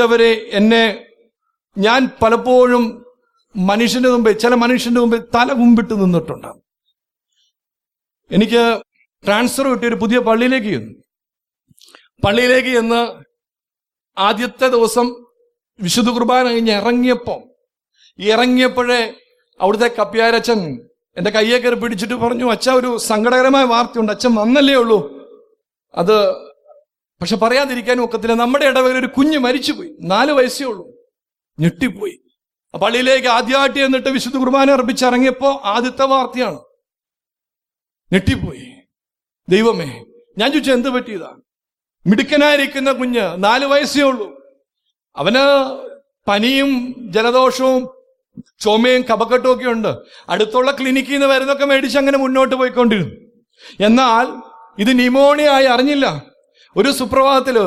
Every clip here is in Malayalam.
പ്രിയപ്പെട്ടവരെ എന്നെ ഞാൻ പലപ്പോഴും മനുഷ്യന്റെ മുമ്പിൽ ചില മനുഷ്യന്റെ മുമ്പിൽ തല കുമ്പിട്ട് നിന്നിട്ടുണ്ട്. എനിക്ക് ട്രാൻസ്ഫർ കിട്ടിയ ഒരു പുതിയ പള്ളിയിലേക്ക് ചെന്നു. പള്ളിയിലേക്ക് ചെന്ന് ആദ്യത്തെ ദിവസം വിശുദ്ധ കുർബാന കഴിഞ്ഞ് ഇറങ്ങിയപ്പോൾ ഇറങ്ങിയപ്പോഴേ അവിടുത്തെ കപ്പ്യാരച്ചൻ എന്റെ കയ്യെ കയറി പിടിച്ചിട്ട് പറഞ്ഞു അച്ഛ ഒരു സങ്കടകരമായ വാർത്തയുണ്ട്. അച്ഛൻ വന്നല്ലേ ഉള്ളൂ. അത് പക്ഷെ പറയാതിരിക്കാനും ഒക്കത്തില്ല. നമ്മുടെ ഇടവകയിൽ ഒരു കുഞ്ഞ് മരിച്ചുപോയി. നാല് വയസ്സേ ഉള്ളൂ. ഞെട്ടിപ്പോയി. പള്ളിയിലേക്ക് ആദ്യമായിട്ട് എന്നിട്ട് വിശുദ്ധ കുർബാന അർപ്പിച്ചിറങ്ങിയപ്പോ ആദ്യത്തെ വാർത്തയാണ്. ഞെട്ടിപ്പോയി. ദൈവമേ ഞാൻ ചോദിച്ചു എന്ത് പറ്റിയതാ? മിടുക്കനായിരിക്കുന്ന കുഞ്ഞ് നാല് വയസ്സേ ഉള്ളൂ. അവന് പനിയും ജലദോഷവും ചുമയും കപക്കെട്ടും ഒക്കെ ഉണ്ട്. അടുത്തുള്ള ക്ലിനിക്കിൽ നിന്ന് വരുന്നൊക്കെ മേടിച്ച് അങ്ങനെ മുന്നോട്ട് പോയിക്കൊണ്ടിരുന്നു. എന്നാൽ ഇത് ന്യൂമോണിയായി അറിഞ്ഞില്ല. ഒരു സുപ്രഭാതത്തിൽ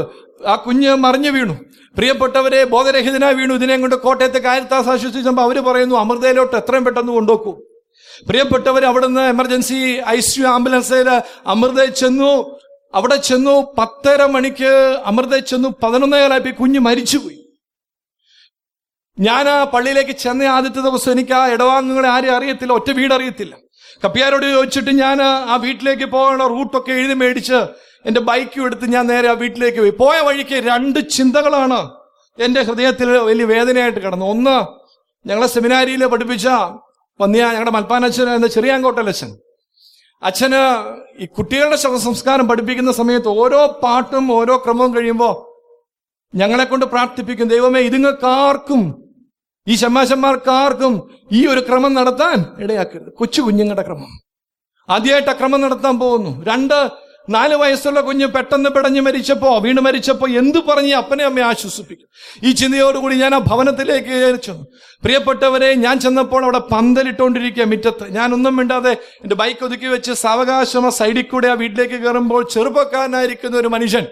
ആ കുഞ്ഞ് മറിഞ്ഞു വീണു. പ്രിയപ്പെട്ടവരെ ബോധരഹിതനായി വീണു. ഇതിനെ കൊണ്ട് കോട്ടയത്തെ കാരിത്താസ് ആശ്വസിച്ചപ്പോൾ അവർ പറയുന്നു അമൃതയിലോട്ട് എത്രയും പെട്ടെന്ന് കൊണ്ടുപോക്കൂ. പ്രിയപ്പെട്ടവർ അവിടുന്ന് എമർജൻസി ഐ സി ആംബുലൻസിൽ അമൃത ചെന്നു. അവിടെ ചെന്നു പത്തര മണിക്ക് അമൃത ചെന്നു പതിനൊന്നേകാലായപ്പോ കുഞ്ഞ് മരിച്ചുപോയി. ഞാൻ ആ പള്ളിയിലേക്ക് ചെന്ന ആദ്യത്തെ ദിവസം എനിക്ക് ആ ഇടവാംഗങ്ങളെ ആരും അറിയത്തില്ല ഒറ്റ വീട് അറിയത്തില്ല കപ്പിയാരോട് ചോദിച്ചിട്ട് ഞാൻ ആ വീട്ടിലേക്ക് പോകാനുള്ള റൂട്ടൊക്കെ എഴുതി മേടിച്ച് എന്റെ ബൈക്കും എടുത്ത് ഞാൻ നേരെ ആ വീട്ടിലേക്ക് പോയി. പോയ വഴിക്ക് രണ്ട് ചിന്തകളാണ് എന്റെ ഹൃദയത്തിൽ വലിയ വേദനയായിട്ട് കിടന്നു. ഒന്ന് ഞങ്ങളെ സെമിനാരിയിൽ പഠിപ്പിച്ച പന്നിയ ഞങ്ങളുടെ മൽപ്പാനച്ഛൻ എന്ന ചെറിയ ചെറിയാങ്കോട്ടലച്ഛൻ അച്ഛന് ഈ കുട്ടികളുടെ ശവസംസ്കാരം പഠിപ്പിക്കുന്ന സമയത്ത് ഓരോ പാട്ടും ഓരോ ക്രമവും കഴിയുമ്പോൾ ഞങ്ങളെ കൊണ്ട് പ്രാർത്ഥിപ്പിക്കും. ദൈവമേ ഇതുങ്ങൾക്കാർക്കും ഈ ശമ്മാശന്മാർക്കാർക്കും ഈ ഒരു ക്രമം നടത്താൻ ഇടയാക്കരുത്. കൊച്ചു കുഞ്ഞുങ്ങളുടെ ക്രമം. ആദ്യമായിട്ട് ആ ക്രമം നടത്താൻ പോകുന്നു. രണ്ട് നാല് വയസ്സുള്ള കുഞ്ഞ് പെട്ടെന്ന് പെടഞ്ഞ് മരിച്ചപ്പോ വീണ് മരിച്ചപ്പോ എന്തു പറഞ്ഞ് അപ്പനെ അമ്മയെ ആശ്വസിപ്പിക്കും? ഈ ചിന്തയോടുകൂടി ഞാൻ ആ ഭവനത്തിലേക്ക് ചെന്നു. പ്രിയപ്പെട്ടവരെ ഞാൻ ചെന്നപ്പോൾ അവിടെ പന്തലിട്ടുകൊണ്ടിരിക്കുക മുറ്റത്ത്. ഞാൻ ഒന്നും മിണ്ടാതെ എന്റെ ബൈക്ക് ഒതുക്കി വെച്ച് സാവകാശമ സൈഡിൽ കൂടെ ആ വീട്ടിലേക്ക് കയറുമ്പോൾ ചെറുപ്പക്കാരനായിരിക്കുന്ന ഒരു മനുഷ്യൻ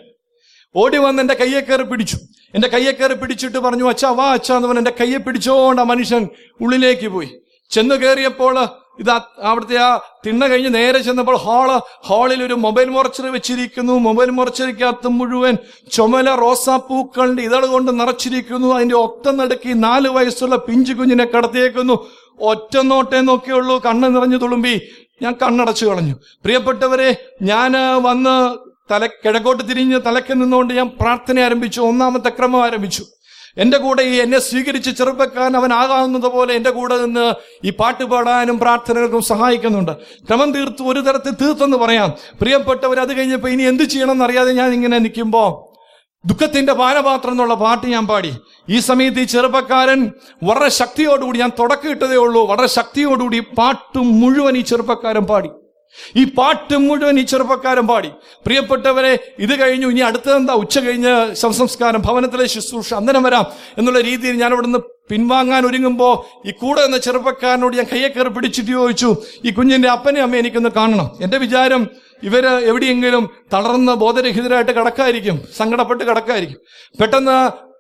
ഓടി വന്ന് എന്റെ കയ്യെ കയറി പിടിച്ചു. എന്റെ കയ്യെ കയറി പിടിച്ചിട്ട് പറഞ്ഞു അച്ഛാ വാ അച്ഛാ എന്ന് പറഞ്ഞ് എന്റെ കയ്യെ പിടിച്ചോണ്ട് ആ മനുഷ്യൻ ഉള്ളിലേക്ക് പോയി. ചെന്ന് കയറിയപ്പോൾ ഇത് അവിടുത്തെ ആ തിണ്ണ കഴിഞ്ഞ് നേരെ ചെന്നപ്പോൾ ഹാൾ ഹാളിൽ ഒരു മൊബൈൽ മോർച്ചറി വെച്ചിരിക്കുന്നു. മൊബൈൽ മുറച്ചറിക്കകത്ത് മുഴുവൻ ചുമല റോസാപ്പൂക്കളുടെ ഇതൾ കൊണ്ട് നിറച്ചിരിക്കുന്നു. അതിന്റെ ഒത്ത നടുക്കി നാല് വയസ്സുള്ള പിഞ്ചു കുഞ്ഞിനെ കടത്തിയേക്കുന്നു. ഒറ്റ നോട്ടേ നോക്കിയുള്ളൂ. കണ്ണ് നിറഞ്ഞു തുളുമ്പി ഞാൻ കണ്ണടച്ചു കളഞ്ഞു. പ്രിയപ്പെട്ടവരെ ഞാൻ വന്ന് തല കിഴക്കോട്ട് തിരിഞ്ഞ് തലക്ക് നിന്നുകൊണ്ട് ഞാൻ പ്രാർത്ഥന ആരംഭിച്ചു. ഒന്നാമത്തെ ക്രമം ആരംഭിച്ചു. എന്റെ കൂടെ ഈ എന്നെ സ്വീകരിച്ച് ചെറുപ്പക്കാൻ അവൻ ആകാവുന്നത് പോലെ എന്റെ കൂടെ നിന്ന് ഈ പാട്ട് പാടാനും പ്രാർത്ഥനകൾക്കും സഹായിക്കുന്നുണ്ട്. ക്രമം തീർത്ത് ഒരു തരത്തിൽ തീർത്തെന്ന് പറയാം. പ്രിയപ്പെട്ടവർ അത് കഴിഞ്ഞപ്പോൾ ഇനി എന്ത് ചെയ്യണം അറിയാതെ ഞാൻ ഇങ്ങനെ നിൽക്കുമ്പോൾ ദുഃഖത്തിന്റെ പാനപാത്രം എന്നുള്ള പാട്ട് ഞാൻ പാടി. ഈ സമയത്ത് ഈ ചെറുപ്പക്കാരൻ വളരെ ശക്തിയോടുകൂടി ഞാൻ തുടക്കം ഇട്ടതേ ഉള്ളൂ വളരെ ശക്തിയോടുകൂടി പാട്ട് മുഴുവൻ ഈ ചെറുപ്പക്കാരൻ പാടി. ഈ പാട്ട് മുഴുവൻ ഈ ചെറുപ്പക്കാരൻ പാടി. പ്രിയപ്പെട്ടവരെ ഇത് കഴിഞ്ഞു. ഇനി അടുത്തതെന്താ ഉച്ച കഴിഞ്ഞ് ശവസംസ്കാരം ഭവനത്തിലെ ശുശ്രൂഷ അന്നേരം വരാം എന്നുള്ള രീതിയിൽ ഞാൻ അവിടുന്ന് പിൻവാങ്ങാൻ ഒരുങ്ങുമ്പോൾ ഈ കൂടെ എന്ന ചെറുപ്പക്കാരനോട് ഞാൻ കയ്യെ കയറി പിടിച്ചിട്ട് ചോദിച്ചു ഈ കുഞ്ഞിന്റെ അപ്പനെ അമ്മ എനിക്കൊന്ന് കാണണം. എന്റെ വിചാരം ഇവർ എവിടെയെങ്കിലും തളർന്ന് ബോധരഹിതരായിട്ട് കിടക്കായിരിക്കും സങ്കടപ്പെട്ട് കിടക്കായിരിക്കും. പെട്ടെന്ന്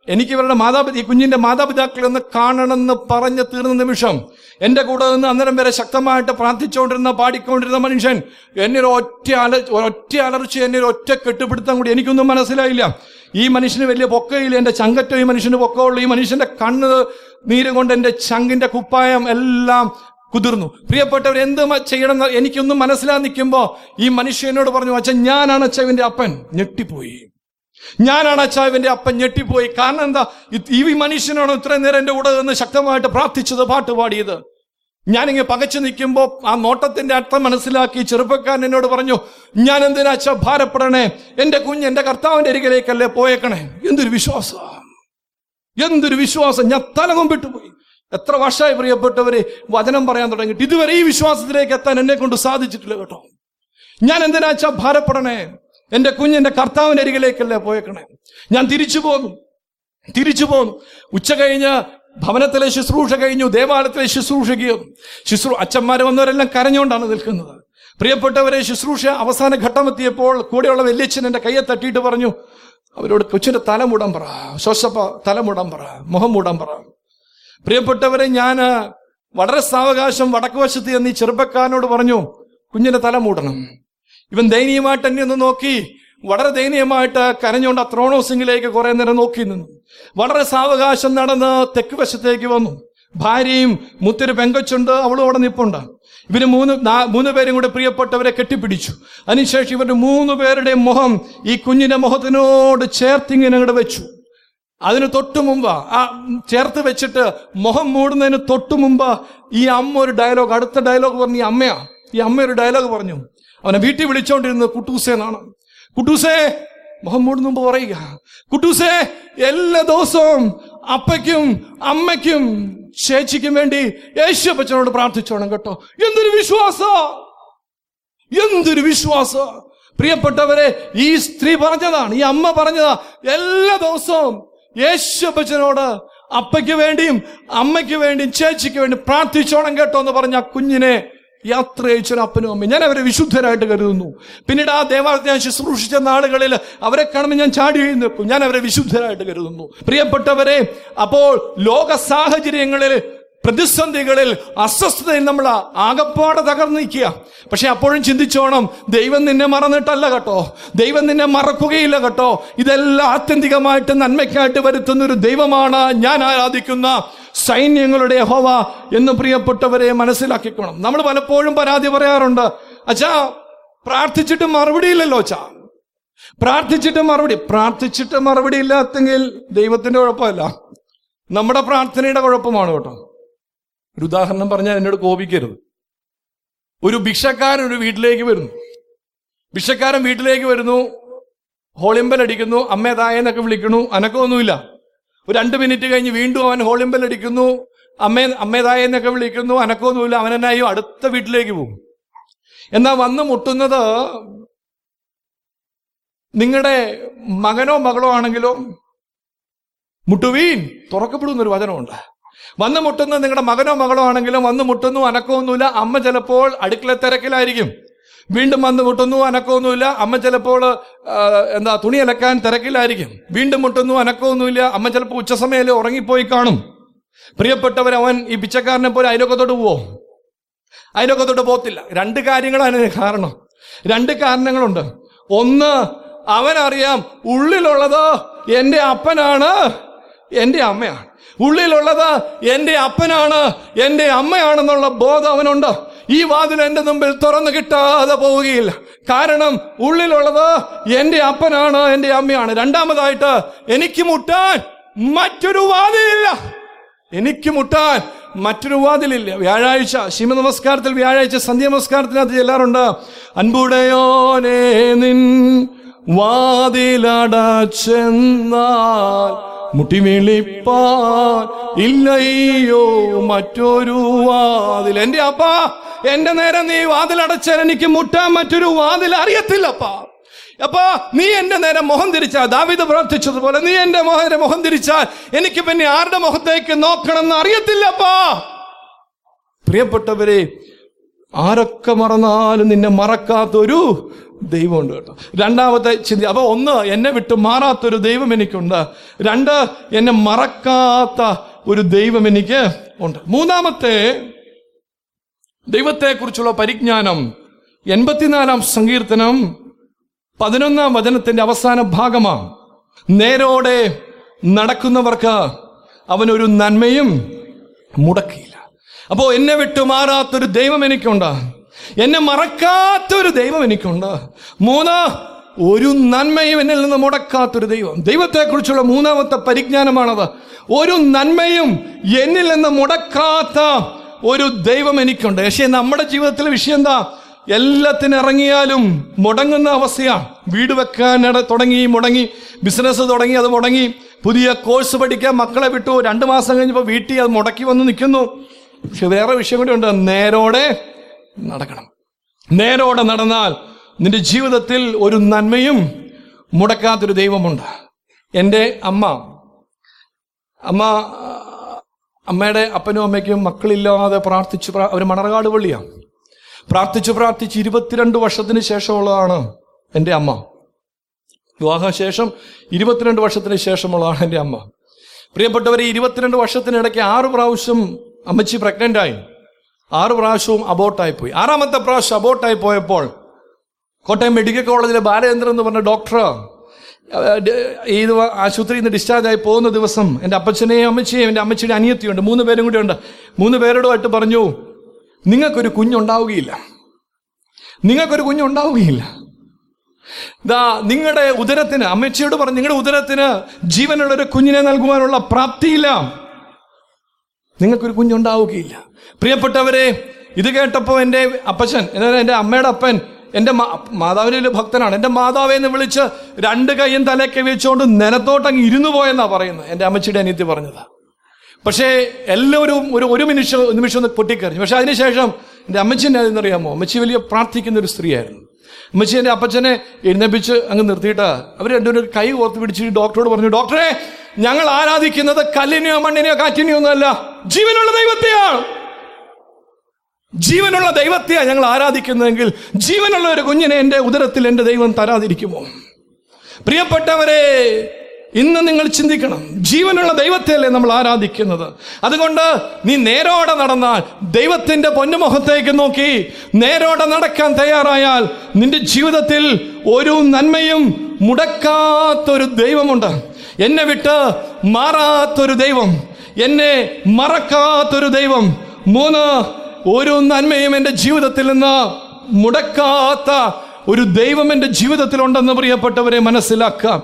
എനിക്ക് ഇവരുടെ മാതാപിതാ ഈ കുഞ്ഞിന്റെ മാതാപിതാക്കളെ ഒന്ന് കാണണമെന്ന് പറഞ്ഞ് തീർന്ന നിമിഷം എന്റെ കൂടെ നിന്ന് അന്നേരം വരെ ശക്തമായിട്ട് പ്രാർത്ഥിച്ചുകൊണ്ടിരുന്ന പാടിക്കൊണ്ടിരുന്ന മനുഷ്യൻ എന്നെ ഒരു ഒറ്റ അല ഒറ്റ അലർച്ച എന്നെ ഒരു ഒറ്റ കെട്ടുപിടുത്തം കൂടി എനിക്കൊന്നും മനസ്സിലായില്ല. ഈ മനുഷ്യന് വലിയ പൊക്കയില്ല. എന്റെ ചങ്കറ്റോ ഈ മനുഷ്യന് പൊക്കമുള്ളൂ. ഈ മനുഷ്യന്റെ കണ്ണ് നീര് കൊണ്ട് എന്റെ ചങ്കിന്റെ കുപ്പായം എല്ലാം കുതിർന്നു. പ്രിയപ്പെട്ടവർ എന്ത് ചെയ്യണം എനിക്കൊന്നും മനസ്സിലാ നിൽക്കുമ്പോ ഈ മനുഷ്യനോട് പറഞ്ഞു അച്ഛൻ ഞാനാണ് അച്ഛവിന്റെ അപ്പൻ. ഞെട്ടിപ്പോയി. ഞാനാണ് അച്ചാവിന്റെ അപ്പൻ ഞെട്ടിപ്പോയി. കാരണം എന്താ? ഈ മനുഷ്യനാണ് ഇത്രയും നേരം എന്റെ കൂടെ നിന്ന് ശക്തമായിട്ട് പ്രാർത്ഥിച്ചത് പാട്ട് പാടിയത്? ഞാനിങ്ങനെ പകച്ചു നിൽക്കുമ്പോൾ ആ നോട്ടത്തിന്റെ അർത്ഥം മനസ്സിലാക്കി ചെറുപ്പക്കാരൻ എന്നോട് പറഞ്ഞു ഞാൻ എന്തിനാ അച്ഛ ഭാരപ്പെടണേ? എന്റെ കുഞ്ഞ് എന്റെ കർത്താവിന്റെ അരികിലേക്കല്ലേ പോയേക്കണേ? എന്തൊരു വിശ്വാസം. എന്തൊരു വിശ്വാസം. ഞാൻ തലകൊമ്പിട്ട് പോയി. എത്ര വർഷമായി പ്രിയപ്പെട്ടവരെ വചനം പറയാൻ തുടങ്ങിയിട്ട്. ഇതുവരെ ഈ വിശ്വാസത്തിലേക്ക് എത്താൻ എന്നെ കൊണ്ട് സാധിച്ചിട്ടില്ല കേട്ടോ. ഞാൻ എന്തിനാച്ചാ ഭാരപ്പെടണേ? എന്റെ കുഞ്ഞ് എന്റെ കർത്താവിന്റെ അരികിലേക്കല്ലേ പോയേക്കണേ? ഞാൻ തിരിച്ചു പോന്നു. തിരിച്ചു പോന്നു. ഉച്ച കഴിഞ്ഞ് ഭവനത്തിലെ ശുശ്രൂഷ കഴിഞ്ഞു. ദേവാലയത്തിലെ ശുശ്രൂഷയ്ക്ക് ശുശ്രൂ അച്ഛന്മാർ വന്നവരെല്ലാം കരഞ്ഞുകൊണ്ടാണ് നിൽക്കുന്നത്. പ്രിയപ്പെട്ടവരെ ശുശ്രൂഷ അവസാന ഘട്ടമെത്തിയപ്പോൾ കൂടെയുള്ള വല്യച്ഛൻ എന്റെ കയ്യെ തട്ടിയിട്ട് പറഞ്ഞു അവരോട് കൊച്ചിന്റെ തലമുടം പറ. ശ്വസപ്പ തലമുടം പറ. മുഖം മൂടാൻ പറ. പ്രിയപ്പെട്ടവരെ ഞാൻ വളരെ സാവകാശം വടക്കുവശത്ത് എന്ന് ഈ ചെറുപ്പക്കാരനോട് പറഞ്ഞു കുഞ്ഞിന്റെ തല മൂടണം. ഇവൻ ദയനീയമായിട്ട് എന്നെ ഒന്ന് നോക്കി. വളരെ ദയനീയമായിട്ട് കരഞ്ഞുകൊണ്ട് ആ ത്രോണോസിംഗിലേക്ക് കുറെ നേരം നോക്കി നിന്നു. വളരെ സാവകാശം നടന്ന് തെക്ക് വശത്തേക്ക് വന്നു. ഭാര്യയും മുത്തൊരു പെങ്കച്ചുണ്ട് അവളും അവിടെ നിപ്പുണ്ട്. ഇവർ മൂന്ന് മൂന്ന് പേരും കൂടെ പ്രിയപ്പെട്ടവരെ കെട്ടിപ്പിടിച്ചു. അതിനുശേഷം ഇവരുടെ മൂന്ന് പേരുടെ മുഖം ഈ കുഞ്ഞിന്റെ മുഖത്തിനോട് ചേർത്തിങ്ങനെ അങ്ങോട്ട് വെച്ചു. അതിന് തൊട്ടു മുമ്പ് ആ ചേർത്ത് വെച്ചിട്ട് മുഖം മൂടുന്നതിന് തൊട്ടു മുമ്പ് ഈ അമ്മ ഒരു ഡയലോഗ് അടുത്ത ഡയലോഗ് പറഞ്ഞു ഈ അമ്മയാ. ഈ അമ്മ ഒരു ഡയലോഗ് പറഞ്ഞു. അവനെ വീട്ടിൽ വിളിച്ചോണ്ടിരുന്നത് കുട്ടൂസേ എന്നാണ്. കുട്ടൂസേ മുഹമ്മൂട് മുമ്പ് പറയുക കുട്ടൂസേ എല്ലാ ദിവസവും അപ്പയ്ക്കും അമ്മയ്ക്കും ചേച്ചിക്കും വേണ്ടി യേശുപ്പച്ചനോട് പ്രാർത്ഥിച്ചോണം കേട്ടോ. എന്തൊരു വിശ്വാസ? എന്തൊരു വിശ്വാസ? പ്രിയപ്പെട്ടവരെ ഈ സ്ത്രീ പറഞ്ഞതാണ് ഈ അമ്മ പറഞ്ഞതാ എല്ലാ ദിവസവും യേശുപ്പച്ചനോട് അപ്പയ്ക്ക് വേണ്ടിയും അമ്മയ്ക്ക് വേണ്ടിയും ചേച്ചിക്ക് വേണ്ടി പ്രാർത്ഥിച്ചോണം കേട്ടോ എന്ന് പറഞ്ഞ കുഞ്ഞിനെ യാത്ര അയച്ചൊരു അപ്പനും അമ്മയും. ഞാൻ അവരെ വിശുദ്ധരായിട്ട് കരുതുന്നു. പിന്നീട് ആ ദേവാലയത്തെ ഞാൻ ശുശ്രൂഷിച്ച നാളുകളിൽ അവരെ കാണുമ്പോൾ ഞാൻ ചാടി എഴുന്നേപ്പും ഞാൻ അവരെ വിശുദ്ധരായിട്ട് കരുതുന്നു. പ്രിയപ്പെട്ടവരെ അപ്പോൾ ലോക സാഹചര്യങ്ങളിൽ പ്രതിസന്ധികളിൽ അസ്വസ്ഥതയിൽ നമ്മൾ ആകപ്പാടെ തകർന്നു നിൽക്കുക. പക്ഷെ അപ്പോഴും ചിന്തിച്ചോണം ദൈവം നിന്നെ മറന്നിട്ടല്ല കേട്ടോ. ദൈവം നിന്നെ മറക്കുകയില്ല കേട്ടോ. ഇതെല്ലാം ആത്യന്തികമായിട്ട് നന്മയ്ക്കായിട്ട് വരുത്തുന്ന ഒരു ദൈവമാണ് ഞാൻ ആരാധിക്കുന്ന സൈന്യങ്ങളുടെ ഹോവ എന്ന് പ്രിയപ്പെട്ടവരെ മനസ്സിലാക്കിക്കണം. നമ്മൾ പലപ്പോഴും പരാതി പറയാറുണ്ട് അച്ഛാ പ്രാർത്ഥിച്ചിട്ട് മറുപടിയില്ലല്ലോ അച്ഛാ. പ്രാർത്ഥിച്ചിട്ട് മറുപടി പ്രാർത്ഥിച്ചിട്ട് മറുപടി ഇല്ലാത്തെങ്കിൽ ദൈവത്തിന്റെ കുഴപ്പമല്ല. നമ്മുടെ പ്രാർത്ഥനയുടെ കുഴപ്പമാണ് കേട്ടോ. ഒരു ഉദാഹരണം പറഞ്ഞാൽ എന്നോട് കോപിക്കരുത്. ഒരു ഭിക്ഷക്കാരൻ ഒരു വീട്ടിലേക്ക് വരുന്നു. ഭിക്ഷക്കാരൻ വീട്ടിലേക്ക് വരുന്നു ഹോളിമ്പൽ അടിക്കുന്നു അമ്മേതായെന്നൊക്കെ വിളിക്കുന്നു അനക്കമൊന്നുമില്ല ഒരു രണ്ട് മിനിറ്റ് കഴിഞ്ഞ് വീണ്ടും അവൻ ഹോളിമ്പൽ അടിക്കുന്നു അമ്മേ അമ്മേതായെന്നൊക്കെ വിളിക്കുന്നു അനക്കമൊന്നുമില്ല എന്നായോ അടുത്ത വീട്ടിലേക്ക് പോകും. എന്നാ വന്ന് മുട്ടുന്നത് നിങ്ങളുടെ മകനോ മകളോ ആണെങ്കിലോ മുട്ടുവീൻ തുറക്കപ്പെടുന്നൊരു വചനമുണ്ട്. വന്ന് മുട്ടുന്നത് നിങ്ങളുടെ മകനോ മകളോ ആണെങ്കിലും വന്ന് മുട്ടുന്നു അനക്കമൊന്നുമില്ല. അമ്മ ചിലപ്പോൾ അടുക്കള തിരക്കിലായിരിക്കും. വീണ്ടും വന്ന് മുട്ടുന്നു അനക്കമൊന്നുമില്ല. അമ്മ ചിലപ്പോൾ എന്താ തുണി അലക്കാൻ തിരക്കിലായിരിക്കും. വീണ്ടും മുട്ടുന്നു അനക്കമൊന്നുമില്ല. അമ്മ ചിലപ്പോൾ ഉച്ചസമയം ഉറങ്ങിപ്പോയി കാണും. പ്രിയപ്പെട്ടവർ അവൻ ഈ പിച്ചക്കാരനെ പോലെ അതിനൊക്കത്തോട്ട് പോവോ? അതിനൊക്കത്തോട്ട് പോകത്തില്ല. രണ്ട് കാര്യങ്ങളാണ് കാരണം. രണ്ട് കാരണങ്ങളുണ്ട്. ഒന്ന് അവനറിയാം ഉള്ളിലുള്ളത് എന്റെ അപ്പനാണ് എന്റെ അമ്മയാണ്. ഉള്ളിലുള്ളത് എന്റെ അപ്പനാണ് എന്റെ അമ്മയാണെന്നുള്ള ബോധം അവനുണ്ട്. ഈ വാതിൽ എന്റെ മുമ്പിൽ തുറന്നു കിട്ടാതെ പോവുകയില്ല. കാരണം ഉള്ളിലുള്ളത് എന്റെ അപ്പനാണ് എന്റെ അമ്മയാണ്. രണ്ടാമതായിട്ട് എനിക്ക് മുട്ടാൻ മറ്റൊരു വാതിലില്ല. എനിക്ക് മുട്ടാൻ മറ്റൊരു വാതിലില്ല. വ്യാഴാഴ്ച ശിമ നമസ്കാരത്തിൽ വ്യാഴാഴ്ച സന്ധ്യ നമസ്കാരത്തിനകത്ത് ചെല്ലാറുണ്ട്. അൻപുടയോനെ നിൻ വാതിലടച്ചെന്നാൽ മുട്ടിവിളിപ്പാൻ ഇല്ലയ്യോ മറ്റൊരു വാതിൽ? എന്റെ അപ്പാ എന്റെ നേരെ നീ വാതിലടച്ചാൽ എനിക്ക് മുട്ടാൻ മറ്റൊരു വാതിൽ അറിയത്തില്ലപ്പാ. അപ്പൊ നീ എന്റെ നേരെ മുഖം തിരിച്ചാൽ ദാവിദ് പ്രാർത്ഥിച്ചതുപോലെ നീ എന്റെ മോഹന്റെ മുഖം തിരിച്ചാൽ എനിക്ക് പിന്നെ ആരുടെ മുഖത്തേക്ക് നോക്കണം എന്ന് അറിയത്തില്ലപ്പാ. പ്രിയപ്പെട്ടവരെ ആരൊക്കെ മറന്നാലും നിന്നെ മറക്കാത്തൊരു ദൈവമുണ്ട് കേട്ടോ. രണ്ടാമത്തെ ചിന്തി അപ്പൊ ഒന്ന് എന്നെ വിട്ട് മാറാത്തൊരു ദൈവം എനിക്കുണ്ട്. രണ്ട് എന്നെ മറക്കാത്ത ഒരു ദൈവം എനിക്ക് ഉണ്ട്. മൂന്നാമത്തെ ദൈവത്തെക്കുറിച്ചുള്ള പരിജ്ഞാനം എൺപത്തിനാലാം സങ്കീർത്തനം പതിനൊന്നാം വചനത്തിന്റെ അവസാന ഭാഗമാണ്. നേരോടെ നടക്കുന്നവർക്ക് അവനൊരു നന്മയും മുടക്കിയില്ല അപ്പോ എന്നെ വിട്ടു മാറാത്തൊരു ദൈവം എനിക്കുണ്ട്. എന്നെ മറക്കാത്തൊരു ദൈവം എനിക്കുണ്ട്. മൂന്ന് ഒരു നന്മയും എന്നിൽ നിന്ന് മുടക്കാത്തൊരു ദൈവം. ദൈവത്തെക്കുറിച്ചുള്ള മൂന്നാമത്തെ പരിജ്ഞാനമാണത്. ഒരു നന്മയും എന്നിൽ നിന്ന് മുടക്കാത്ത ഒരു ദൈവം എനിക്കുണ്ട്. പക്ഷേ നമ്മുടെ ജീവിതത്തിലെ വിഷയം എന്താ? എല്ലാത്തിനും ഇറങ്ങിയാലും മുടങ്ങുന്ന അവസ്ഥയാണ് വീട് വെക്കാൻ തുടങ്ങി മുടങ്ങി ബിസിനസ് തുടങ്ങി അത് മുടങ്ങി. പുതിയ കോഴ്സ് പഠിക്കാൻ മക്കളെ വിട്ടു. രണ്ട് മാസം കഴിഞ്ഞപ്പോൾ വീട്ടിൽ അത് മുടക്കി വന്ന് നിൽക്കുന്നു. പക്ഷെ വേറെ വിഷയം കൂടി ഉണ്ട്. നേരോടെ നടക്കണം. നേരോടെ നടന്നാൽ നിന്റെ ജീവിതത്തിൽ ഒരു നന്മയും മുടക്കാത്തൊരു ദൈവമുണ്ട്. എന്റെ അമ്മ അമ്മ അമ്മയുടെ അപ്പനും അമ്മയ്ക്കും മക്കളില്ലാതെ പ്രാർത്ഥിച്ചു പ്രാ- അവർ മണർകാട് പള്ളിയാണ് പ്രാർത്ഥിച്ചു പ്രാർത്ഥിച്ച് ഇരുപത്തിരണ്ട് വർഷത്തിന് ശേഷമുള്ളതാണ് എന്റെ അമ്മ. വിവാഹശേഷം ഇരുപത്തിരണ്ട് വർഷത്തിന് ശേഷമുള്ളതാണ് എന്റെ അമ്മ. പ്രിയപ്പെട്ടവരെ ഇരുപത്തിരണ്ട് വർഷത്തിനിടയ്ക്ക് ആറ് പ്രാവശ്യം അമ്മച്ചി പ്രഗ്നന്റ് ആയി. ആറ് പ്രാവശ്യവും അബോട്ടായി പോയി ആറാമത്തെ പ്രാവശ്യം അബോട്ടായി പോയപ്പോൾ കോട്ടയം മെഡിക്കൽ കോളേജിലെ ബാലചന്ദ്രൻ എന്ന് പറഞ്ഞ ഡോക്ടർ ഈ ആശുപത്രിയിൽ നിന്ന് ഡിസ്ചാർജ് ആയി പോകുന്ന ദിവസം എന്റെ അപ്പച്ചനെയും അമ്മച്ചിയെയും എന്റെ അമ്മച്ചിയുടെ അനിയത്തിയുണ്ട് മൂന്ന് പേരും കൂടി ഉണ്ട്. മൂന്ന് പേരോടുമായിട്ട് പറഞ്ഞു നിങ്ങൾക്കൊരു കുഞ്ഞുണ്ടാവുകയില്ല. നിങ്ങൾക്കൊരു കുഞ്ഞുണ്ടാവുകയില്ല. ദാ നിങ്ങളുടെ ഉദരത്തിന് അമ്മച്ചിയോട് പറഞ്ഞു നിങ്ങളുടെ ഉദരത്തിന് ജീവനുള്ള ഒരു കുഞ്ഞിനെ നൽകുവാനുള്ള പ്രാപ്തിയില്ല. നിങ്ങൾക്കൊരു കുഞ്ഞുണ്ടാവുകയില്ല. പ്രിയപ്പെട്ടവരെ ഇത് കേട്ടപ്പോൾ എന്റെ അപ്പച്ചൻ എന്റെ അമ്മയുടെ അപ്പൻ എന്റെ മാതാവിന്റെ ഭക്തനാണ്. എന്റെ മാതാവെ എന്ന് വിളിച്ച് രണ്ട് കൈയും തലയ്ക്ക് വെച്ചുകൊണ്ട് നിലത്തോട്ടങ്ങ് ഇരുന്നു പോയെന്നാ പറയുന്നത്. എന്റെ അമ്മച്ചിയുടെ അനിയത്തി പറഞ്ഞത്. പക്ഷേ എല്ലാവരും ഒരു ഒരു നിമിഷം നിമിഷം ഒന്ന് പൊട്ടിക്കറിഞ്ഞു പക്ഷെ അതിനുശേഷം എന്റെ അമ്മച്ചിന്റെ അതെന്നറിയാമോ അമ്മച്ചി വലിയ പ്രാർത്ഥിക്കുന്ന ഒരു സ്ത്രീയായിരുന്നു. അമ്മച്ചി എന്റെ അപ്പച്ചനെ എഴുന്നേപ്പിച്ച് അങ്ങ് നിർത്തിയിട്ട്. അവർ രണ്ടുപേരും കൈ ഓർത്ത് പിടിച്ച് ഡോക്ടറോട് പറഞ്ഞു ഡോക്ടറെ ഞങ്ങൾ ആരാധിക്കുന്നത് കല്ലിനെയോ മണ്ണിനെയോ കാറ്റിനെയോ ഒന്നുമല്ല ജീവനുള്ള ദൈവത്തെയാണ്. ജീവനുള്ള ദൈവത്തെയാണ് ഞങ്ങൾ ആരാധിക്കുന്നതെങ്കിൽ ജീവനുള്ള ഒരു കുഞ്ഞിനെ എന്റെ ഉദരത്തിൽ എന്റെ ദൈവം തരാതിരിക്കുമോ? പ്രിയപ്പെട്ടവരെ ഇന്ന് നിങ്ങൾ ചിന്തിക്കണം ജീവനുള്ള ദൈവത്തെയല്ലേ നമ്മൾ ആരാധിക്കുന്നത്? അതുകൊണ്ട് നീ നേരോടെ നടന്നാൽ ദൈവത്തിന്റെ പൊന്നുമുഖത്തേക്ക് നോക്കി നേരോടെ നടക്കാൻ തയ്യാറായാൽ നിന്റെ ജീവിതത്തിൽ ഒരു നന്മയും മുടക്കാത്തൊരു ദൈവമുണ്ട്. എന്നെ വിട്ട് മാറാത്തൊരു ദൈവം എന്നെ മറക്കാത്തൊരു ദൈവം. മൂന്ന് ഒരു നന്മയും എന്റെ ജീവിതത്തിൽ നിന്ന് മുടക്കാത്ത ഒരു ദൈവം എന്റെ ജീവിതത്തിൽ ഉണ്ടെന്ന് പ്രിയപ്പെട്ടവരെ മനസ്സിലാക്കാം.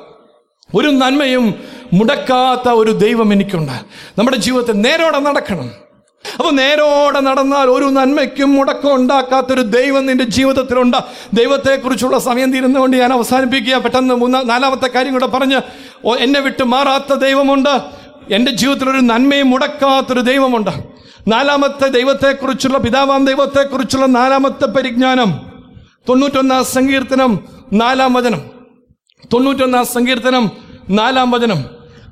ഒരു നന്മയും മുടക്കാത്ത ഒരു ദൈവം എനിക്കുണ്ട്. നമ്മുടെ ജീവിതത്തിൽ നേരോടെ നടക്കണം. അപ്പോൾ നേരോടെ നടന്നാൽ ഒരു നന്മയ്ക്കും മുടക്കം ഉണ്ടാക്കാത്തൊരു ദൈവം നിന്റെ ജീവിതത്തിലുണ്ട്. ദൈവത്തെക്കുറിച്ചുള്ള സമയം തീരുന്നതുകൊണ്ട് ഞാൻ അവസാനിപ്പിക്കുക. പെട്ടെന്ന് മൂന്നാ നാലാമത്തെ കാര്യം കൂടെ പറഞ്ഞ് എന്നെ വിട്ട് മാറാത്ത ദൈവമുണ്ട്. എന്റെ ജീവിതത്തിൽ ഒരു നന്മയും മുടക്കാത്തൊരു ദൈവമുണ്ട്. നാലാമത്തെ ദൈവത്തെക്കുറിച്ചുള്ള പിതാവാം ദൈവത്തെക്കുറിച്ചുള്ള നാലാമത്തെ പരിജ്ഞാനം. തൊണ്ണൂറ്റൊന്നാം സങ്കീർത്തനം നാലാം വചനം. തൊണ്ണൂറ്റൊന്നാം സങ്കീർത്തനം നാലാം വചനം.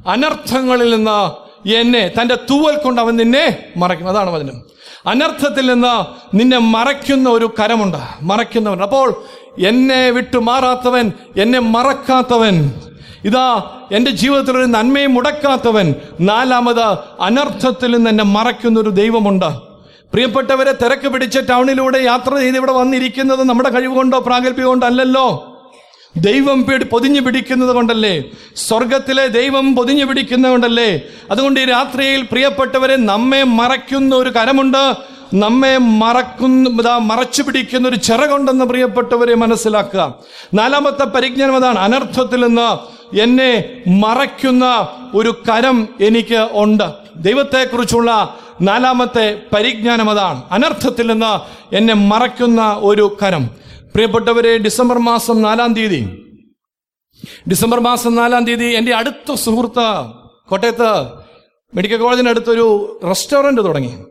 അനർത്ഥങ്ങളിൽ നിന്ന് എന്നെ തന്റെ തൂവൽ കൊണ്ട് അവൻ നിന്നെ മറയ്ക്കും അതാണ് വചനം. അനർത്ഥത്തിൽ നിന്ന് നിന്നെ മറയ്ക്കുന്ന ഒരു കരമുണ്ട്. മറയ്ക്കുന്നവൻ. അപ്പോൾ എന്നെ വിട്ടു മാറാത്തവൻ എന്നെ മറക്കാത്തവൻ ഇതാ എന്റെ ജീവിതത്തിൽ ഒരു നന്മയും മുടക്കാത്തവൻ നാലാമത് അനർത്ഥത്തിൽ നിന്ന് എന്നെ മറയ്ക്കുന്ന ഒരു ദൈവമുണ്ട്. പ്രിയപ്പെട്ടവരെ തിരക്ക് പിടിച്ച ടൗണിലൂടെ യാത്ര ചെയ്ത് ഇവിടെ വന്നിരിക്കുന്നത് നമ്മുടെ കഴിവ് കൊണ്ടോ പ്രാഗൽഭ്യം കൊണ്ടോ അല്ലല്ലോ. ദൈവം പൊതിഞ്ഞു പിടിക്കുന്നത് കൊണ്ടല്ലേ? സ്വർഗത്തിലെ ദൈവം പൊതിഞ്ഞു പിടിക്കുന്നത് കൊണ്ടല്ലേ? അതുകൊണ്ട് ഈ രാത്രിയിൽ പ്രിയപ്പെട്ടവരെ നമ്മെ മറയ്ക്കുന്ന ഒരു കരമുണ്ട്. നമ്മെ മറക്കുന്ന മറച്ചു പിടിക്കുന്ന ഒരു ചിറകുണ്ടെന്ന് പ്രിയപ്പെട്ടവരെ മനസ്സിലാക്കുക. നാലാമത്തെ പരിജ്ഞാനം അതാണ്. അനർത്ഥത്തിൽ നിന്ന് എന്നെ മറയ്ക്കുന്ന ഒരു കരം എനിക്ക് ഉണ്ട്. ദൈവത്തെക്കുറിച്ചുള്ള നാലാമത്തെ പരിജ്ഞാനം അതാണ്. അനർത്ഥത്തിൽ നിന്ന് എന്നെ മറയ്ക്കുന്ന ഒരു കരം. പ്രിയപ്പെട്ടവരെ ഡിസംബർ മാസം നാലാം തീയതി. ഡിസംബർ മാസം നാലാം തീയതി എന്റെ അടുത്ത സുഹൃത്ത് കോട്ടയത്ത് മെഡിക്കൽ കോളേജിനടുത്തൊരു റെസ്റ്റോറന്റ് തുടങ്ങി.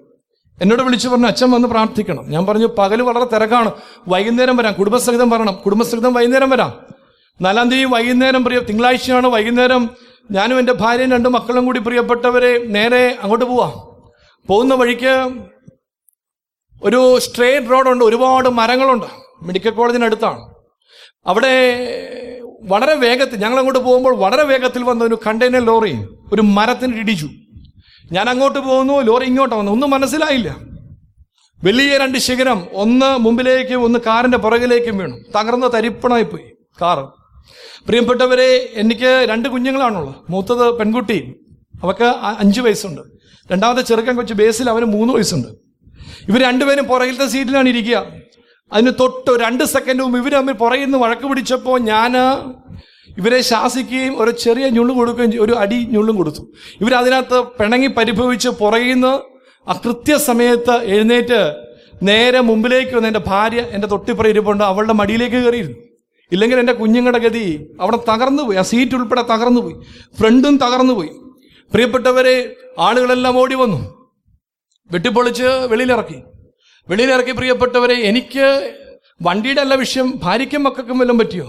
എന്നോട് വിളിച്ചു പറഞ്ഞു അച്ഛൻ വന്ന് പ്രാർത്ഥിക്കണം. ഞാൻ പറഞ്ഞു പകൽ വളരെ തിരക്കാണ്. വൈകുന്നേരം വരാം. കുടുംബസഹിതം വരണം. കുടുംബസഹിതം വൈകുന്നേരം വരാം. നാലാം തീയതി വൈകുന്നേരം പ്രിയ തിങ്കളാഴ്ചയാണ് വൈകുന്നേരം. ഞാനും എന്റെ ഭാര്യയും രണ്ട് മക്കളും കൂടി പ്രിയപ്പെട്ടവരെ നേരെ അങ്ങോട്ട് പോവാം. പോകുന്ന വഴിക്ക് ഒരു സ്ട്രേറ്റ് റോഡുണ്ട് ഒരുപാട് മരങ്ങളുണ്ട്. മെഡിക്കൽ കോളേജിനടുത്താണ്. അവിടെ വളരെ വേഗത്തിൽ ഞങ്ങൾ അങ്ങോട്ട് പോകുമ്പോൾ വളരെ വേഗത്തിൽ വന്ന ഒരു കണ്ടെയ്നർ ലോറി ഒരു മരത്തിന് ഇടിച്ചു. ഞാൻ അങ്ങോട്ട് പോകുന്നു ലോറി ഇങ്ങോട്ട് വന്നു. ഒന്നും മനസ്സിലായില്ല. വലിയ രണ്ട് ശിഖരം ഒന്ന് മുമ്പിലേക്കും ഒന്ന് കാറിന്റെ പുറകിലേക്കും വീണു. തകർന്ന തരിപ്പണമായി പോയി കാറ്. പ്രിയപ്പെട്ടവരെ എനിക്ക് രണ്ട് കുഞ്ഞുങ്ങളാണുള്ളത്. മൂത്തത് പെൺകുട്ടി അവക്ക് അഞ്ച് വയസ്സുണ്ട്. രണ്ടാമത്തെ ചെറുക്കൻ കൊച്ചു ബേസിൽ അവന് മൂന്ന് വയസ്സുണ്ട്. ഇവർ രണ്ടുപേരും പുറകിലത്തെ സീറ്റിലാണ് ഇരിക്കുക. അതിന് തൊട്ട് രണ്ട് സെക്കൻഡ് മുമ്പ് ഇവർ തമ്മിൽ പുറകിൽ വഴക്ക് പിടിച്ചപ്പോൾ ഞാൻ ഇവരെ ശാസിക്കുകയും ഒരു ചെറിയ ഞുള്ളു കൊടുക്കുകയും ഒരു അടി ഞുള്ളും കൊടുത്തു. ഇവരതിനകത്ത് പിണങ്ങി പരിഭവിച്ച് പുറകിൽ ആ കൃത്യസമയത്ത് എഴുന്നേറ്റ് നേരെ മുമ്പിലേക്ക് വന്ന് എന്റെ ഭാര്യ എന്റെ തൊട്ടിപ്പുറം ഇരിപ്പുണ്ട് അവളുടെ മടിയിലേക്ക് കയറിയിരുന്നു. ഇല്ലെങ്കിൽ എന്റെ കുഞ്ഞുങ്ങളുടെ ഗതി അവിടെ തകർന്നു പോയി ആ സീറ്റ് ഉൾപ്പെടെ തകർന്നു പോയി ഫ്രണ്ടും തകർന്നു പോയി. പ്രിയപ്പെട്ടവരെ ആളുകളെല്ലാം ഓടി വന്നു. വെട്ടിപ്പൊളിച്ച് വെളിയിലിറക്കി. വെളിയിലിറക്കി പ്രിയപ്പെട്ടവരെ എനിക്ക് വണ്ടിയുടെ അല്ല വിഷയം ഭാര്യയ്ക്കും മക്കൾക്കും വല്ലതും പറ്റിയോ?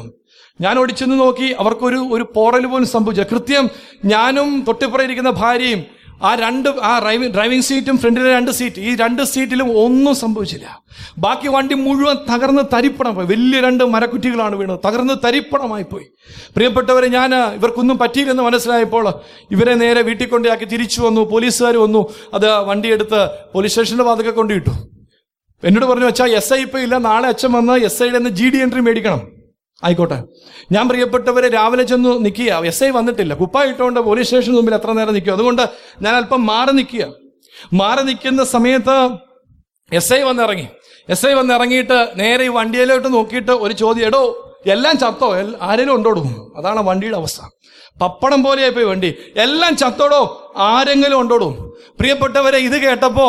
ഞാൻ ഓടിച്ചെന്ന് നോക്കി അവർക്കൊരു ഒരു പോറൽ പോലും സംഭവിച്ചു കൃത്യം ഞാനും തൊട്ടിപ്പുറം ഇരിക്കുന്ന ഭാര്യയും ആ രണ്ട് ആ ഡ്രൈവിംഗ് ഡ്രൈവിംഗ് സീറ്റും ഫ്രണ്ടിലെ രണ്ട് സീറ്റ് ഈ രണ്ട് സീറ്റിലും ഒന്നും സംഭവിച്ചില്ല. ബാക്കി വണ്ടി മുഴുവൻ തകർന്ന് തരിപ്പണം പോയി വലിയ രണ്ട് മരക്കുറ്റികളാണ് വീണത് തകർന്ന് തരിപ്പണമായി പോയി പ്രിയപ്പെട്ടവരെ ഞാൻ ഇവർക്കൊന്നും പറ്റിയില്ലെന്ന് മനസ്സിലായപ്പോൾ ഇവരെ നേരെ വീട്ടിൽ കൊണ്ടാക്കി തിരിച്ചു വന്നു പോലീസുകാർ വന്നു അത് വണ്ടിയെടുത്ത് പോലീസ് സ്റ്റേഷന്റെ വാതൊക്കെ കൊണ്ടുവിട്ടു. എന്നോട് പറഞ്ഞു വെച്ചാൽ എസ് ഐ ഇപ്പം ഇല്ല. നാളെ അച്ഛൻ വന്ന് എസ് ഐയുടെ നിന്ന് ജി ഡി എൻട്രി മേടിക്കണം. ആയിക്കോട്ടെ. ഞാൻ പ്രിയപ്പെട്ടവരെ രാവിലെ ചെന്ന് നിൽക്കുക എസ് ഐ വന്നിട്ടില്ല. കുപ്പായിട്ടോണ്ട് പോലീസ് സ്റ്റേഷന് മുമ്പിൽ എത്ര നേരം നിൽക്കുക അതുകൊണ്ട് ഞാൻ അല്പം മാറി നിൽക്കുക മാറി നിൽക്കുന്ന സമയത്ത് എസ് ഐ വന്നിറങ്ങി. എസ് ഐ വന്നിറങ്ങിയിട്ട് നേരെ ഈ വണ്ടിയിലോട്ട് നോക്കിയിട്ട് ഒരു ചോദ്യം എടോ എല്ലാം ചത്തോ? ആരെങ്കിലും ഉണ്ടോടോ അതാണ് വണ്ടിയുടെ അവസ്ഥ. പപ്പടം പോലെയായി പോയി വണ്ടി. എല്ലാം ചത്തോടോ? ആരെങ്കിലും ഉണ്ടോടോ പ്രിയപ്പെട്ടവരെ ഇത് കേട്ടപ്പോ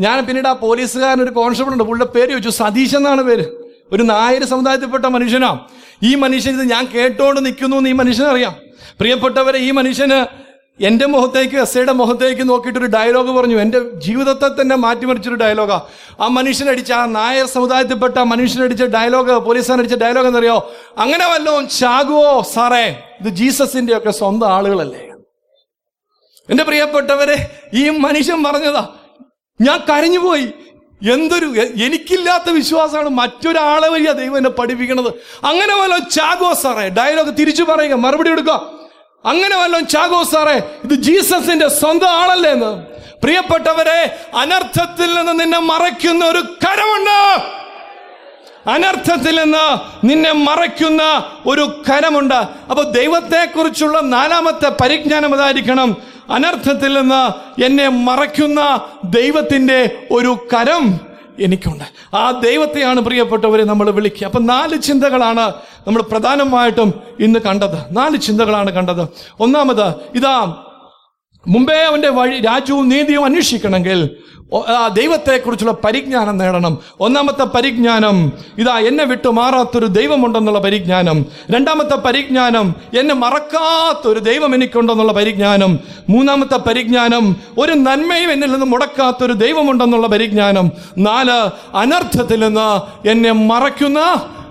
ഞാൻ പിന്നീട് ആ പോലീസുകാരൻ ഒരു കോൺസ്റ്റബിൾ ഉണ്ട്. പുള്ളിയുടെ പേര് ചോദിച്ചു. സതീശ് എന്നാണ് പേര്. ഒരു നായർ സമുദായത്തിൽപ്പെട്ട മനുഷ്യനാ ഈ മനുഷ്യൻ ഇത് ഞാൻ കേട്ടോണ്ട് നിൽക്കുന്നു എന്ന് ഈ മനുഷ്യനറിയാം പ്രിയപ്പെട്ടവരെ ഈ മനുഷ്യന് എന്റെ മുഖത്തേക്ക് എസ് ഐയുടെ മുഖത്തേക്ക് നോക്കിയിട്ട് ഒരു ഡയലോഗ് പറഞ്ഞു. എന്റെ ജീവിതത്തെ തന്നെ മാറ്റിമറിച്ചൊരു ഡയലോഗാ ആ. മനുഷ്യനടിച്ച ആ നായർ സമുദായത്തിൽപ്പെട്ട ആ മനുഷ്യനടിച്ച ഡയലോഗ് പോലീസുകാരടിച്ച ഡയലോഗ് എന്നറിയോ? അങ്ങനെ വല്ലതും ചാകുവോ സാറേ? ഇത് ജീസസിന്റെ ഒക്കെ സ്വന്തം ആളുകളല്ലേ? എന്റെ പ്രിയപ്പെട്ടവരെ ഈ മനുഷ്യൻ പറഞ്ഞതാ ഞാൻ കരഞ്ഞുപോയി എന്തൊരു എനിക്കില്ലാത്ത വിശ്വാസമാണ് മറ്റൊരാളെ വലിയ ദൈവം എന്നെ പഠിപ്പിക്കണത്. അങ്ങനെ വല്ലോ ചാഗോ സാറേ ഡയലോഗ് തിരിച്ചു പറയുക മറുപടി എടുക്കുക അങ്ങനെ വല്ലോ ചാഗോ സാറേ ഇത് ജീസസിന്റെ സ്വന്തം ആളല്ലേ എന്ന്. പ്രിയപ്പെട്ടവരെ അനർത്ഥത്തിൽ നിന്ന് നിന്നെ മറയ്ക്കുന്ന ഒരു കരമുണ്ട്. അനർത്ഥത്തിൽ നിന്ന് നിന്നെ മറയ്ക്കുന്ന ഒരു കരമുണ്ട്. അപ്പൊ ദൈവത്തെക്കുറിച്ചുള്ള നാലാമത്തെ പരിജ്ഞാനം അതായിരിക്കണം അനർത്ഥത്തിൽ നിന്ന് എന്നെ മറയ്ക്കുന്ന ദൈവത്തിന്റെ ഒരു കരം എനിക്കുണ്ട്. ആ ദൈവത്തെയാണ് പ്രിയപ്പെട്ടവരെ നമ്മൾ വിളിക്കുക. അപ്പം നാല് ചിന്തകളാണ് നമ്മൾ പ്രധാനമായിട്ടും ഇന്ന് കണ്ടത്. നാല് ചിന്തകളാണ് കണ്ടത്. ഒന്നാമത് ഇതാ മുമ്പേ അവന്റെ വഴി രാജ്യവും നീതിയും അന്വേഷിക്കണമെങ്കിൽ ദൈവത്തെക്കുറിച്ചുള്ള പരിജ്ഞാനം നേടണം. ഒന്നാമത്തെ പരിജ്ഞാനം ഇതാ എന്നെ വിട്ടു മാറാത്തൊരു ദൈവമുണ്ടെന്നുള്ള പരിജ്ഞാനം. രണ്ടാമത്തെ പരിജ്ഞാനം എന്നെ മറക്കാത്തൊരു ദൈവം എനിക്കുണ്ടെന്നുള്ള പരിജ്ഞാനം. മൂന്നാമത്തെ പരിജ്ഞാനം ഒരു നന്മയും എന്നിൽ നിന്ന് മുടക്കാത്തൊരു ദൈവമുണ്ടെന്നുള്ള പരിജ്ഞാനം. നാല് അനർത്ഥത്തിൽ നിന്ന് എന്നെ മറയ്ക്കുന്ന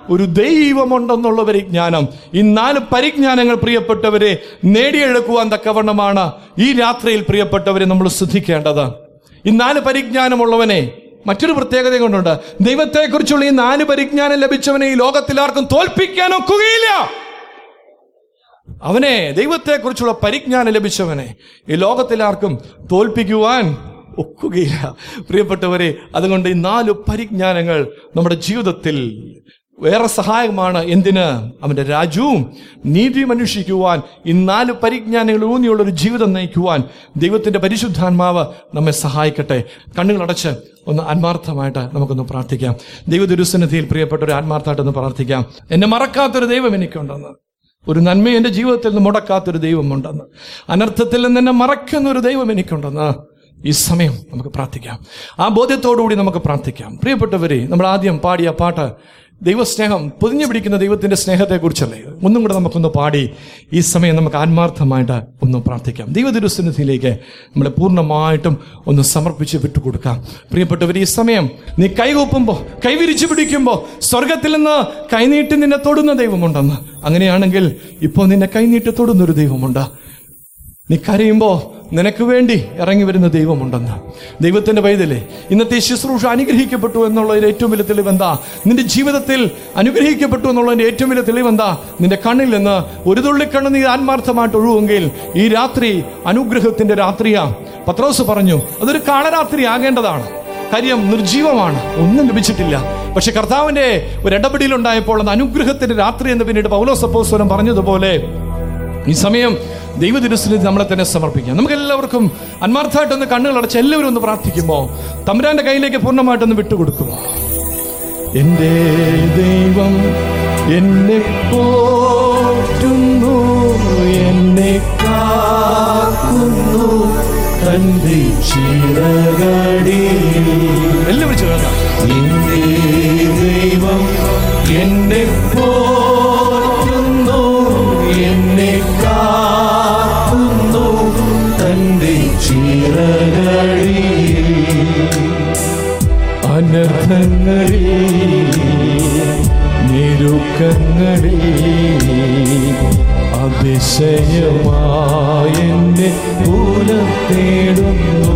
ഒരു ദൈവമുണ്ടെന്നുള്ള പരിജ്ഞാനം ഈ നാല് പരിജ്ഞാനങ്ങൾ പ്രിയപ്പെട്ടവരെ നേടിയെടുക്കുവാൻ തക്കവണ്ണമാണ് ഈ രാത്രിയിൽ പ്രിയപ്പെട്ടവരെ നമ്മൾ ശ്രദ്ധിക്കേണ്ടത്. ഈ നാല് പരിജ്ഞാനമുള്ളവനെ മറ്റൊരു പ്രത്യേകത കൊണ്ടുണ്ട്. ദൈവത്തെക്കുറിച്ചുള്ള ഈ നാല് പരിജ്ഞാനം ലഭിച്ചവനെ ഈ ലോകത്തിൽ ആർക്കും തോൽപ്പിക്കാൻ ഒക്കുകയില്ല. അവനെ ദൈവത്തെക്കുറിച്ചുള്ള പരിജ്ഞാനം ലഭിച്ചവനെ ഈ ലോകത്തിൽ ആർക്കും തോൽപ്പിക്കുവാൻ ഒക്കുകയില്ല. പ്രിയപ്പെട്ടവരെ അതുകൊണ്ട് ഈ നാല് പരിജ്ഞാനങ്ങൾ നമ്മുടെ ജീവിതത്തിൽ വേറെ സഹായകമാണ് എന്തിന്? അവന്റെ രാജ്യവും നീതിയും അന്വേഷിക്കുവാൻ ഈ നാല് പരിജ്ഞാനങ്ങൾ ഊന്നിയുള്ള ഒരു ജീവിതം നയിക്കുവാൻ ദൈവത്തിന്റെ പരിശുദ്ധാത്മാവ് നമ്മെ സഹായിക്കട്ടെ. കണ്ണുകളടച്ച് ഒന്ന് ആത്മാർത്ഥമായിട്ട് നമുക്കൊന്ന് പ്രാർത്ഥിക്കാം. ദൈവദുരുസന്നിധിയിൽ പ്രിയപ്പെട്ട ഒരു ആത്മാർത്ഥമായിട്ടൊന്ന് പ്രാർത്ഥിക്കാം. എന്നെ മറക്കാത്തൊരു ദൈവം എനിക്കുണ്ടെന്ന്. ഒരു നന്മ എന്റെ ജീവിതത്തിൽ നിന്ന് മുടക്കാത്തൊരു ദൈവമുണ്ടെന്ന്. അനർത്ഥത്തിൽ നിന്ന് എന്നെ മറക്കുന്ന ഒരു ദൈവം എനിക്കുണ്ടെന്ന് ഈ സമയം നമുക്ക് പ്രാർത്ഥിക്കാം. ആ ബോധ്യത്തോടുകൂടി നമുക്ക് പ്രാർത്ഥിക്കാം. പ്രിയപ്പെട്ടവരെ നമ്മൾ ആദ്യം പാടിയ പാട്ട് ദൈവസ്നേഹം പൊതിഞ്ഞു പിടിക്കുന്ന ദൈവത്തിന്റെ സ്നേഹത്തെക്കുറിച്ചല്ലേ? ഒന്നും കൂടെ നമുക്കൊന്ന് പാടി ഈ സമയം നമുക്ക് ആത്മാർത്ഥമായിട്ട് ഒന്ന് പ്രാർത്ഥിക്കാം. ദൈവതിരുസന്നിധിയിലേക്ക് നമ്മളെ പൂർണമായിട്ടും ഒന്ന് സമർപ്പിച്ച് വിട്ടുകൊടുക്കാം. പ്രിയപ്പെട്ടവർ ഈ സമയം നീ കൈകൂപ്പുമ്പോൾ കൈവിരിച്ചു പിടിക്കുമ്പോൾ സ്വർഗത്തിൽ നിന്ന് കൈനീട്ടി നിന്നെ തൊടുന്ന ദൈവമുണ്ടെന്ന്. അങ്ങനെയാണെങ്കിൽ ഇപ്പോൾ നിന്നെ കൈനീട്ടി തൊടുന്നൊരു ദൈവമുണ്ട്. നീ കരയുമ്പോൾ നിനക്ക് വേണ്ടി ഇറങ്ങി വരുന്ന ദൈവമുണ്ടെന്ന്. ദൈവത്തിന്റെ വൈതലേ ഇന്നത്തെ ശുശ്രൂഷ അനുഗ്രഹിക്കപ്പെട്ടു എന്നുള്ളതിന്റെ ഏറ്റവും വലിയ തെളിവ് എന്താ നിന്റെ ജീവിതത്തിൽ അനുഗ്രഹിക്കപ്പെട്ടു എന്നുള്ളതിന്റെ ഏറ്റവും വലിയ തെളിവ് എന്താ നിന്റെ കണ്ണിൽ നിന്ന് ഒരു തുള്ളിക്കണ്ണ് നീ ആത്മാർത്ഥമായിട്ട് ഒഴുകുമെങ്കിൽ ഈ രാത്രി അനുഗ്രഹത്തിന്റെ രാത്രിയാ. പത്രോസ് പറഞ്ഞു അതൊരു കാളരാത്രി ആകേണ്ടതാണ് കാര്യം നിർജീവമാണ് ഒന്നും ലഭിച്ചിട്ടില്ല. പക്ഷെ കർത്താവിന്റെ ഒരു ഇടപെടലുണ്ടായപ്പോൾ അത് അനുഗ്രഹത്തിന്റെ രാത്രി എന്ന് പിന്നീട് പൗലോസപ്പോസ്വരം പറഞ്ഞതുപോലെ ഈ സമയം ദൈവദിനസ്ഥിതി നമ്മളെ തന്നെ സമർപ്പിക്കാം. നമുക്ക് എല്ലാവർക്കും അന്മാർത്ഥമായിട്ടൊന്ന് കണ്ണുകൾ അടച്ച് എല്ലാവരും ഒന്ന് പ്രാർത്ഥിക്കുമ്പോൾ തമ്പുരാന്റെ കയ്യിലേക്ക് പൂർണമായിട്ടൊന്ന് വിട്ടുകൊടുക്കുമോ എന്റെ ദൈവം എന്നെ പോറ്റുന്നു എന്നെ കാക്കുന്നു തന്റെ ചിറകടി എല്ലാവരും ദൈവം എന്നെ പോറ്റുന്നു അനർത്ഥങ്ങളിൽ നിരുക്കങ്ങളിൽ അതിശയമായെന്നെ പൂലം തേടുന്നു.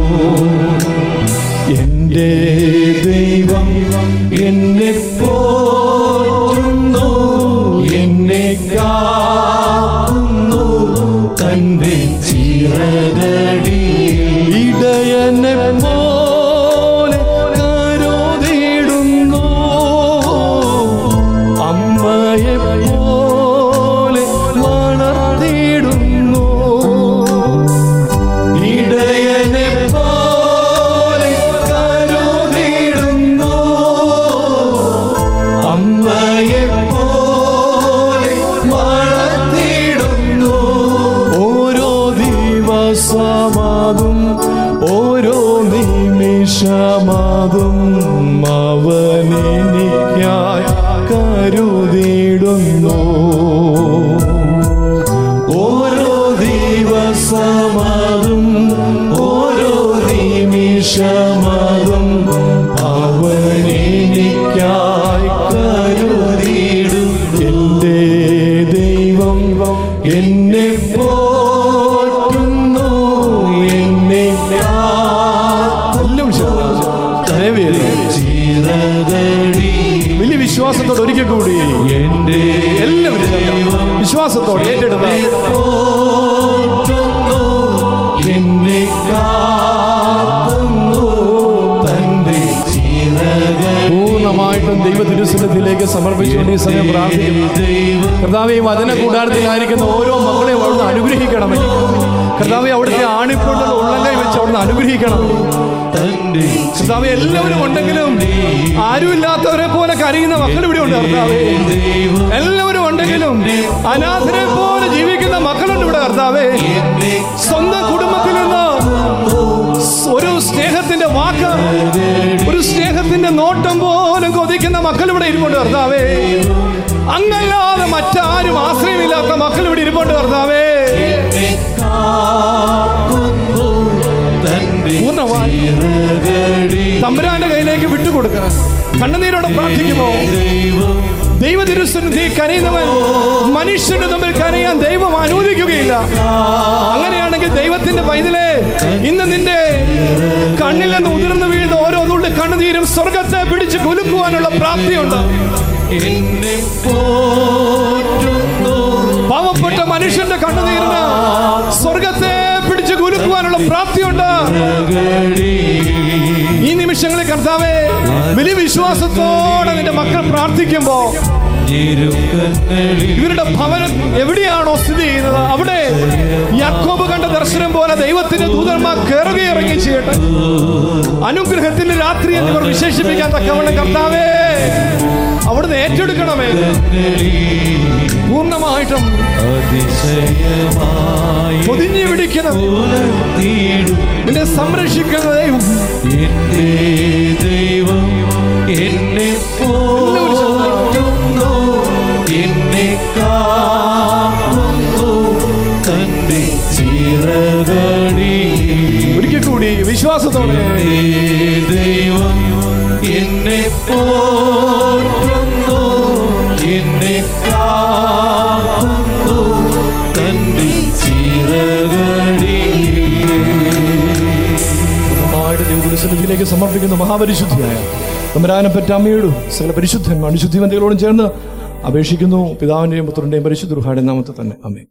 എന്റെ ദൈവം എന്നെ വരൂ സമർപ്പിച്ചുകൊണ്ട് ഈ സമയം പ്രാർത്ഥിക്കുന്നു. കർത്താവ് ഈ വചന കൂടാരത്തിലായിരിക്കുന്ന ഓരോ മക്കളെയും അവിടുന്ന് അനുഗ്രഹിക്കണമേ കർത്താവ് അവിടുത്തെ ആണിക്കൊണ്ടുള്ള ഉള്ളങ്കൈ വെച്ച് അവിടുന്ന് അനുഗ്രഹിക്കണമേ തന്റെ കർത്താവ് എല്ലാവരും ഉണ്ടെങ്കിലും ആരുമില്ലാത്തവരെ പോലെ കരയുന്ന മക്കൾ ഇവിടെ ഉണ്ട് കർത്താവേ. എല്ലാവരും ഉണ്ടെങ്കിലും അനാഥരെ പോലെ ജീവിക്കുന്ന മക്കളുണ്ട് ഇവിടെ കർത്താവേ. സ്വന്തം കുടുംബത്തിൽ നിന്ന് സ്നേഹത്തിന്റെ വാക്ക് ഒരു സ്നേഹത്തിന്റെ നോട്ടം പോലും കൊതിക്കുന്ന മക്കൾ ഇവിടെ ഇരിപ്പുണ്ട് കർത്താവേ. അങ്ങല്ലാതെ മറ്റാരും ആശ്രയമില്ലാത്ത മക്കൾ ഇവിടെ ഇരിപ്പുണ്ട് കർത്താവേ. തമ്പുരാന്റെ കയ്യിലേക്ക് വിട്ടുകൊടുക്കണം. കണ്ണുനീരോടെ പ്രാർത്ഥിക്കുമോ? ദൈവ തിരുസന്നിധി കരയുന്നവൻ മനുഷ്യന്റെ തമ്മിൽ കരയാൻ ദൈവം അനുവദിക്കുകയില്ല. അങ്ങനെയാണെങ്കിൽ ദൈവത്തിന്റെ പൈതലെ ഇന്ന് നിന്റെ കണ്ണിൽ നിന്ന് ഉതിർന്നു വീഴുന്ന ഓരോ നുള്ളി കണ്ണുനീരും സ്വർഗത്തെ പിടിച്ച് കുലുക്കുവാനുള്ള പ്രാപ്തിയുണ്ട്. പാവപ്പെട്ട മനുഷ്യന്റെ കണ്ണുനീരിന് സ്വർഗത്തെ പിടിച്ച് കുലുക്കുവാനുള്ള പ്രാപ്തിയുണ്ട്. ഈ നിമിഷങ്ങളിൽ കർത്താവേ വലിയ വിശ്വാസത്തോടെ നിന്റെ മക്കൾ പ്രാർത്ഥിക്കുമ്പോ ഇവരുടെ ഭവനം എവിടെയാണോ സ്ഥിതി ചെയ്യുന്നത്? അവിടെ യാക്കോബ് കണ്ട ദർശനം പോലെ ദൈവത്തിന്റെ ദൂതന്മാർ കയറുക ഇറങ്ങി ചെയ്യട്ടെ. അനുഗ്രഹത്തിന്റെ രാത്രി എന്നിവർ വിശേഷിപ്പിക്കാൻ തക്കവണ്ണം കർത്താവേ അവിടുന്ന് ഏറ്റെടുക്കണമേ. പൂർണമായിട്ടും പൊതിഞ്ഞു പിടിക്കുന്ന പുലർത്തിയിടും നിന്നെ സംരക്ഷിക്കുന്ന ദൈവം. എന്റെ ദൈവം എന്നെ പോറ്റുന്നു വിശ്വാസത്തോടെ. ദൈവം എന്നെ എന്നെ കാക്കുന്നു തന്റെ ചിറകടി ദൈവത്തിലേക്ക് സമർപ്പിക്കുന്ന മഹാപരിശുദ്ധിയായ തമരാനപ്പറ്റ അമ്മയോടും സകല പരിശുദ്ധന്മാർ ശുദ്ധിമന്തികളോടും ചേർന്ന് അപേക്ഷിക്കുന്നു. പിതാവിന്റെയും പുത്രന്റെയും പരിശുദ്ധ നാമത്തെ തന്നെ. അമ്മേ